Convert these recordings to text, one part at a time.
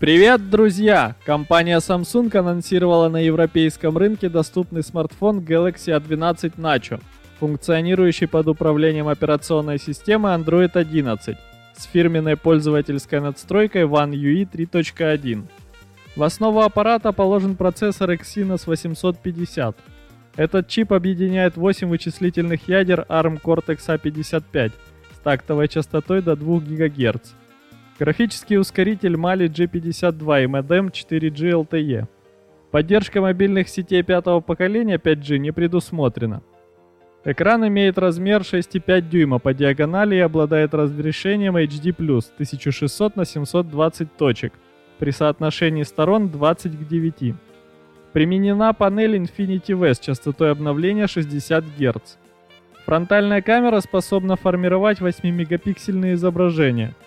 Привет, друзья! Компания Samsung анонсировала на европейском рынке доступный смартфон Galaxy A12 Nacho, функционирующий под управлением операционной системы Android 11 с фирменной пользовательской надстройкой One UI 3.1. В основу аппарата положен процессор Exynos 850. Этот чип объединяет 8 вычислительных ядер ARM Cortex A55 с тактовой частотой до 2 ГГц Графический ускоритель Mali G52 и модем 4G LTE. Поддержка мобильных сетей пятого поколения 5G не предусмотрена. Экран имеет размер 6,5 дюйма по диагонали и обладает разрешением HD+, 1600 на 720 точек, при соотношении сторон 20 к 9. Применена панель Infinity V с частотой обновления 60 Гц. Фронтальная камера способна формировать 8-мегапиксельные изображения –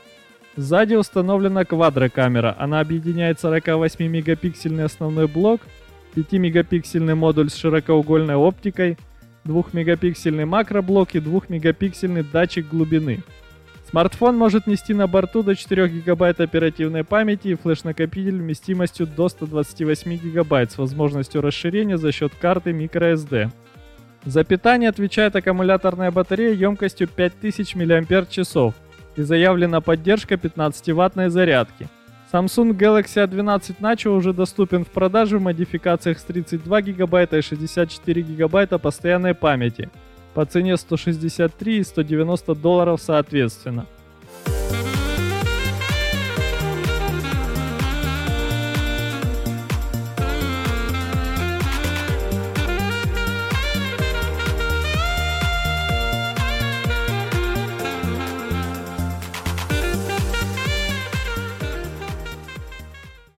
Сзади установлена квадрокамера. Она объединяет 48-мегапиксельный основной блок, 5-мегапиксельный модуль с широкоугольной оптикой, 2-мегапиксельный макроблок и 2-мегапиксельный датчик глубины. Смартфон может нести на борту до 4 ГБ оперативной памяти и флеш-накопитель вместимостью до 128 ГБ с возможностью расширения за счет карты microSD. За питание отвечает аккумуляторная батарея емкостью 5000 мАч и заявлена поддержка 15-ваттной зарядки. Samsung Galaxy A12 Nacho уже доступен в продаже в модификациях с 32 ГБ и 64 ГБ постоянной памяти по цене 163 и 190 долларов соответственно.